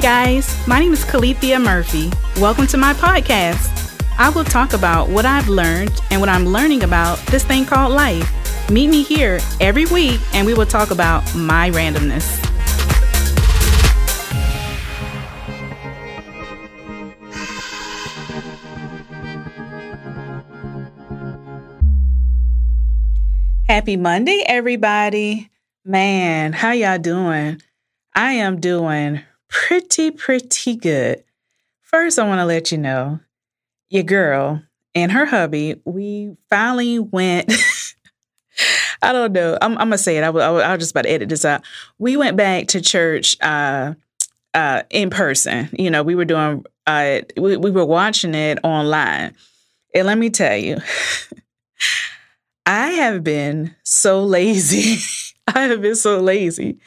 Guys. My name is Calethea Murphy. Welcome to my podcast. I will talk about what I've learned and what I'm learning about this thing called life. Meet me here every week and we will talk about my randomness. Happy Monday, everybody. Man, how y'all doing? I am doing pretty, pretty good. First, I want to let you know your girl and her hubby, we finally went. I don't know. I'm, I'm, gonna say it. I will, I will just about to edit this out. We went back to church uh, uh, in person. You know, we were doing. Uh, we, we were watching it online, and let me tell you, I have been so lazy. I have been so lazy.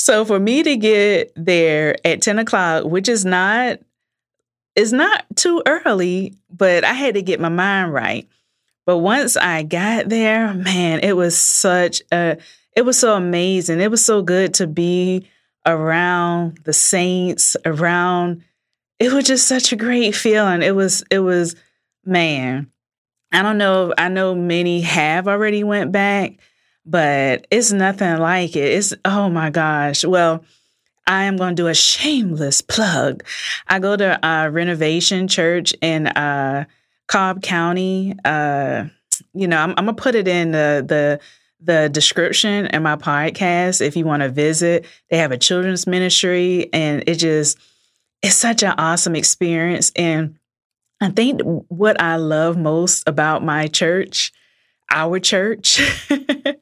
So for me to get there at 10 o'clock, which is not is not too early, but I had to get my mind right. But once I got there, man, it was such a it was so amazing. It was so good to be around the saints, around it was just such a great feeling. It was it was man. I don't know, I know many have already went back, but it's nothing like it. It's, oh my gosh. Well, I am going to do a shameless plug. I go to a Renovation Church in uh, Cobb County. Uh, you know, I'm, I'm, gonna put it in the the the description in my podcast if you want to visit. They have a children's ministry, and it just it's such an awesome experience. And I think what I love most about my church our church.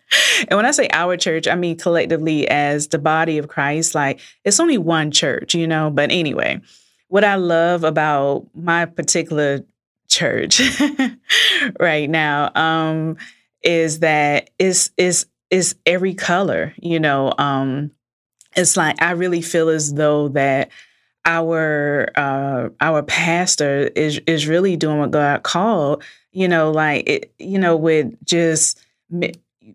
and when I say our church, I mean collectively as the body of Christ. Like it's only one church, you know. But anyway, what I love about my particular church right now um, is that it's is is every color, you know. Um, it's like I really feel as though that our uh, our pastor is is really doing what God called you know, like it, you know, with just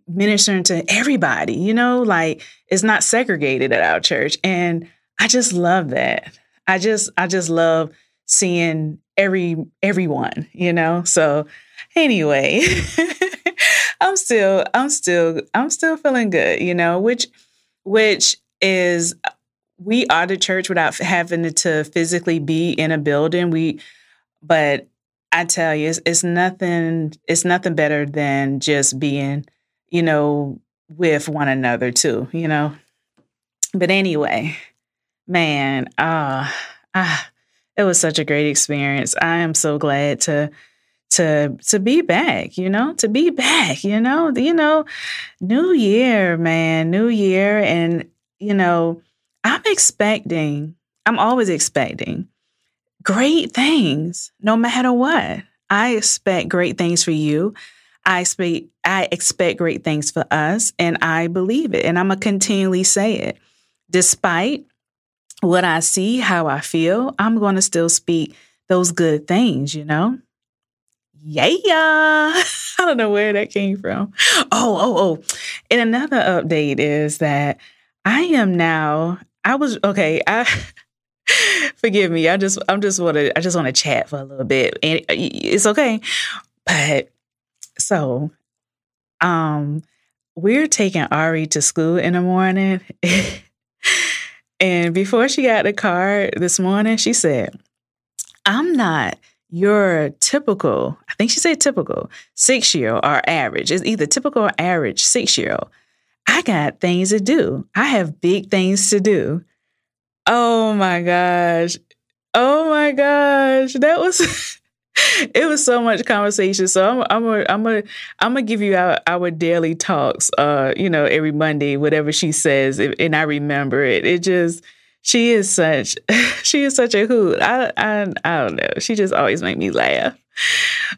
ministering to everybody, you know, like it's not segregated at our church. And I just love that. I just, I just love seeing every, everyone, you know? So anyway, I'm still, I'm still, I'm still feeling good, you know, which, which is, we are the church without having to physically be in a building. We, but I tell you, it's, it's nothing. It's nothing better than just being, you know, with one another too. You know. But anyway, man, uh, ah, it was such a great experience. I am so glad to to to be back. You know, to be back. You know, you know, New Year, man, New Year, and you know, I'm expecting. I'm always expecting great things no matter what. I expect great things for you. I expect I expect great things for us and I believe it and I'm going to continually say it. Despite what I see, how I feel, I'm going to still speak those good things, you know? Yeah. I don't know where that came from. Oh, oh, oh. And another update is that I am now I was okay, I Forgive me. I just I'm just want to I just want to chat for a little bit, and uh, it's okay. But so, um, we're taking Ari to school in the morning, and before she got the car this morning, she said, "I'm not." your typical, I think she said typical, six year old or average. It's either typical or average six year old. I got things to do. I have big things to do. Oh my gosh. Oh my gosh. That was it was so much conversation. So I'm I'm a, I'm a, I'm gonna give you our, our daily talks. Uh, you know, every Monday, whatever she says, and I remember it. It just she is such she is such a hoot. I I I don't know. She just always make me laugh.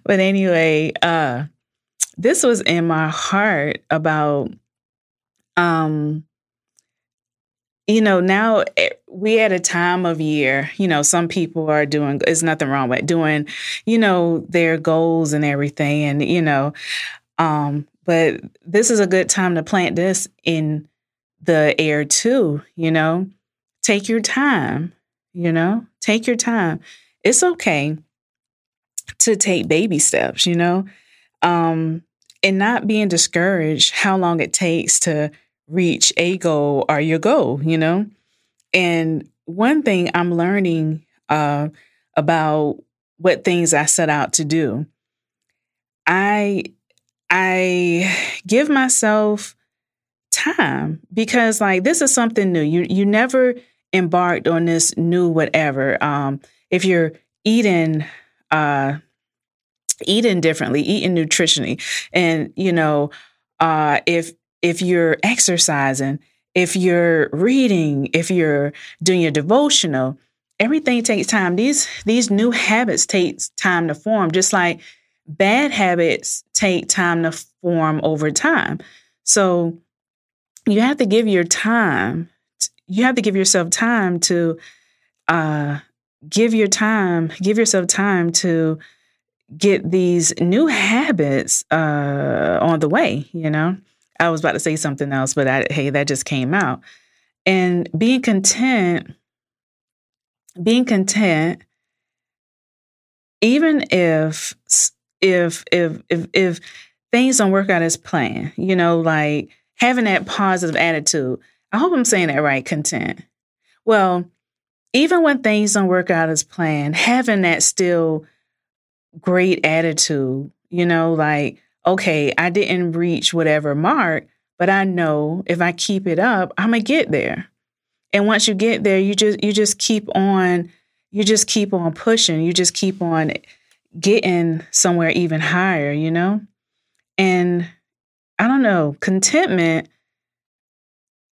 But anyway, uh, this was in my heart about um you know, now eh, we at a time of year, you know, some people are doing, there's nothing wrong with doing, you know, their goals and everything. And, you know, um, but this is a good time to plant this in the air too, you know, take your time, you know? Take your time. It's okay to take baby steps, you know? Um, and not being discouraged how long it takes to reach a goal or your goal, you know? And one thing I'm learning uh, about what things I set out to do, I I give myself time because like this is something new. You you never embarked on this new whatever. Um, if you're eating uh eating differently, eating nutritionally, and you know, uh if if you're exercising, if you're reading, if you're doing your devotional, everything takes time. These these new habits take time to form, just like bad habits take time to form over time. So you have to give your time. You have to give yourself time to uh, give your time. Give yourself time to get these new habits uh, on the way. You know, I was about to say something else, but I, hey, that just came out. And being content, being content, even if if if if if things don't work out as planned, you know, like having that positive attitude. I hope I'm saying that right, content. Well, even when things don't work out as planned, having that still great attitude, you know, like, okay, I didn't reach whatever mark, but I know if I keep it up, I'm gonna get there. And once you get there, you just you just keep on, you just keep on pushing, you just keep on getting somewhere even higher, you know? And I don't know, contentment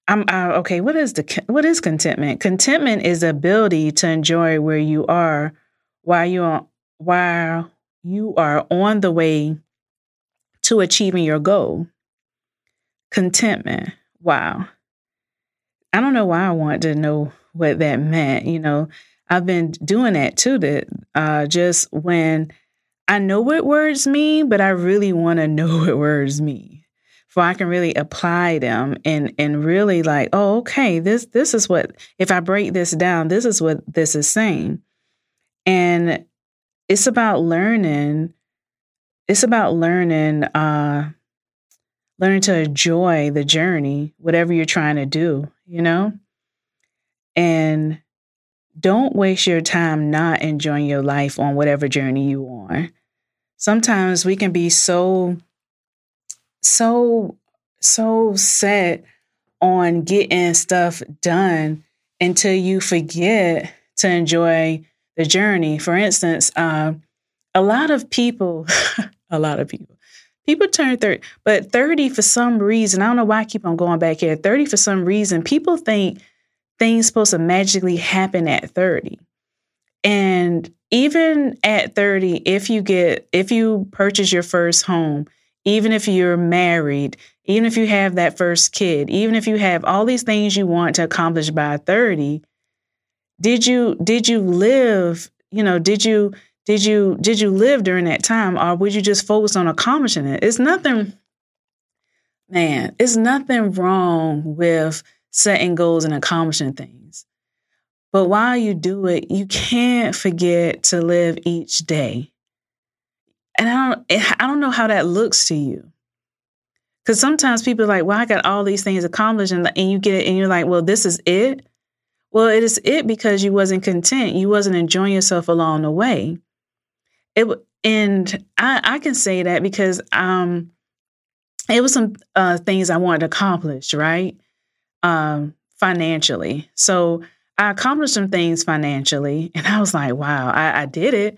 I'm uh, okay, what is the what is contentment? Contentment is the ability to enjoy where you are while you are while you are on the way to achieving your goal. Contentment. Wow. I don't know why I want to know what that meant. You know, I've been doing that too. That uh, just when I know what words mean, but I really want to know what words mean, for I can really apply them and and really like, oh, okay, this this is what if I break this down, this is what this is saying, and it's about learning. It's about learning, uh, learning to enjoy the journey, whatever you're trying to do, you know, and don't waste your time not enjoying your life on whatever journey you are. Sometimes we can be so, so, so set on getting stuff done until you forget to enjoy the journey. For instance, uh, a lot of people, a lot of people, people turn 30, but 30 for some reason, I don't know why I keep on going back here. 30 for some reason, people think things supposed to magically happen at 30. And even at 30, if you get, if you purchase your first home, even if you're married, even if you have that first kid, even if you have all these things you want to accomplish by 30, did you, did you live, you know, did you, did you, did you live during that time or would you just focus on accomplishing it? It's nothing, man, it's nothing wrong with setting goals and accomplishing things. But while you do it, you can't forget to live each day. And I don't I don't know how that looks to you. Cause sometimes people are like, well, I got all these things accomplished, and, and you get it, and you're like, well, this is it. Well, it is it because you wasn't content. You wasn't enjoying yourself along the way. It and I, I can say that because um it was some uh, things I wanted to accomplish, right? um, financially. So I accomplished some things financially, and I was like, wow, I, I did it.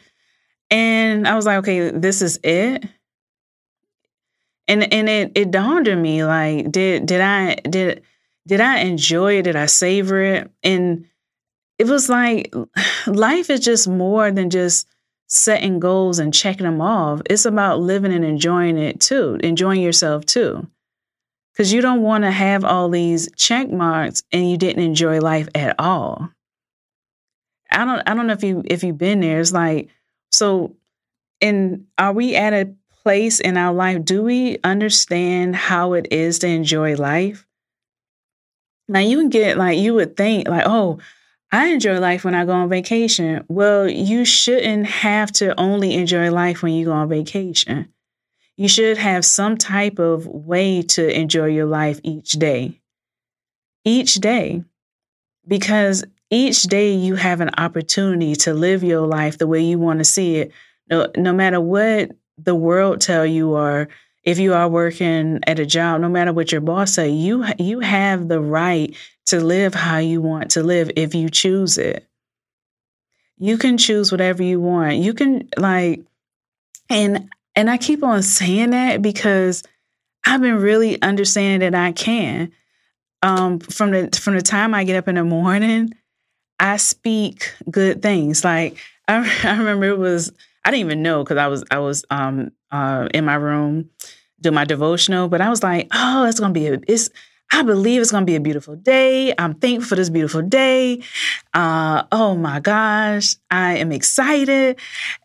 And I was like, okay, this is it. And and it it dawned on me like, did did I did did I enjoy it? Did I savor it? And it was like life is just more than just setting goals and checking them off. It's about living and enjoying it too, enjoying yourself too because you don't want to have all these check marks and you didn't enjoy life at all. I don't I don't know if you if you've been there. It's like so and are we at a place in our life do we understand how it is to enjoy life? Now you can get like you would think like oh I enjoy life when I go on vacation. Well, you shouldn't have to only enjoy life when you go on vacation. You should have some type of way to enjoy your life each day. Each day. Because each day you have an opportunity to live your life the way you want to see it. No, no matter what the world tell you or if you are working at a job, no matter what your boss say, you you have the right to live how you want to live if you choose it. You can choose whatever you want. You can like and and I keep on saying that because I've been really understanding that I can. Um, from the from the time I get up in the morning, I speak good things. Like I, I remember it was I didn't even know because I was I was um uh in my room do my devotional, but I was like, oh, it's gonna be a it's I believe it's gonna be a beautiful day. I'm thankful for this beautiful day. Uh oh my gosh, I am excited.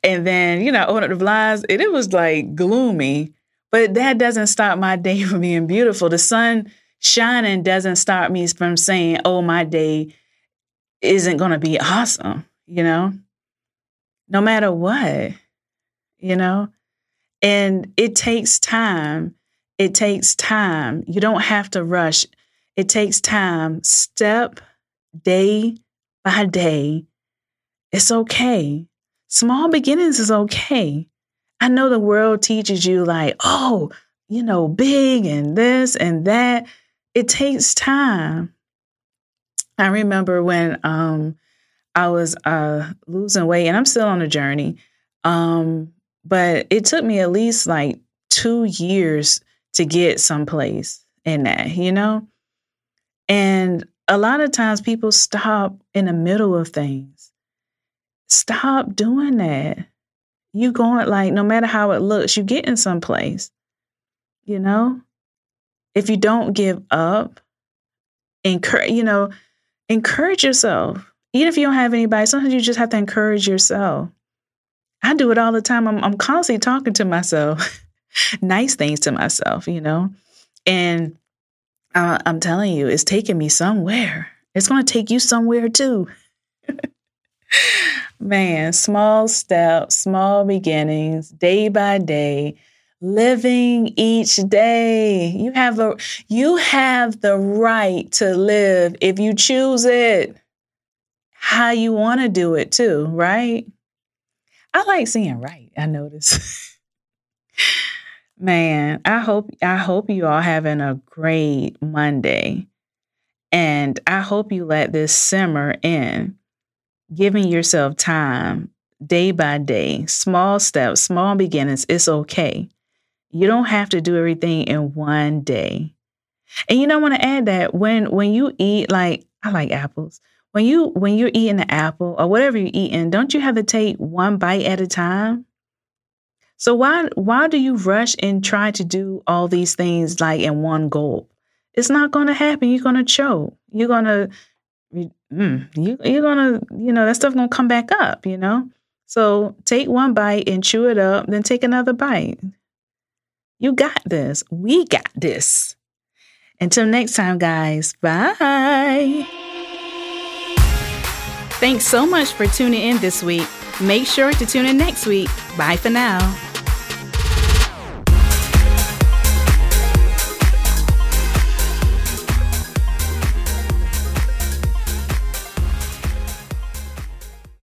And then, you know, I opened up the blinds and it was like gloomy, but that doesn't stop my day from being beautiful. The sun shining doesn't stop me from saying, oh, my day isn't gonna be awesome, you know? no matter what, you know? And it takes time. It takes time. You don't have to rush. It takes time, step, day by day. It's okay. Small beginnings is okay. I know the world teaches you, like, oh, you know, big and this and that. It takes time. I remember when um, I was uh, losing weight, and I'm still on a journey. Um, but it took me at least like two years to get someplace in that, you know? And a lot of times people stop in the middle of things. Stop doing that. You going like no matter how it looks, you get in someplace. You know? If you don't give up, encourage, you know, encourage yourself even if you don't have anybody, sometimes you just have to encourage yourself. I do it all the time. I'm, I'm constantly talking to myself, nice things to myself, you know? And uh, I'm telling you, it's taking me somewhere. It's going to take you somewhere too. Man, small steps, small beginnings, day by day, living each day. You have a you have the right to live if you choose it how you want to do it too, right? I like seeing right, I notice. Man, I hope I hope you all having a great Monday. And I hope you let this simmer in, giving yourself time day by day, small steps, small beginnings. It's okay. You don't have to do everything in one day. And you know, I want to add that when when you eat like I like apples when you when you're eating the apple or whatever you're eating, don't you have to take one bite at a time? So why why do you rush and try to do all these things like in one gulp? It's not going to happen. You're going to choke. You're going to mm, you you're going to you know that stuff going to come back up. You know. So take one bite and chew it up, then take another bite. You got this. We got this. Until next time, guys. Bye. Thanks so much for tuning in this week. Make sure to tune in next week. Bye for now.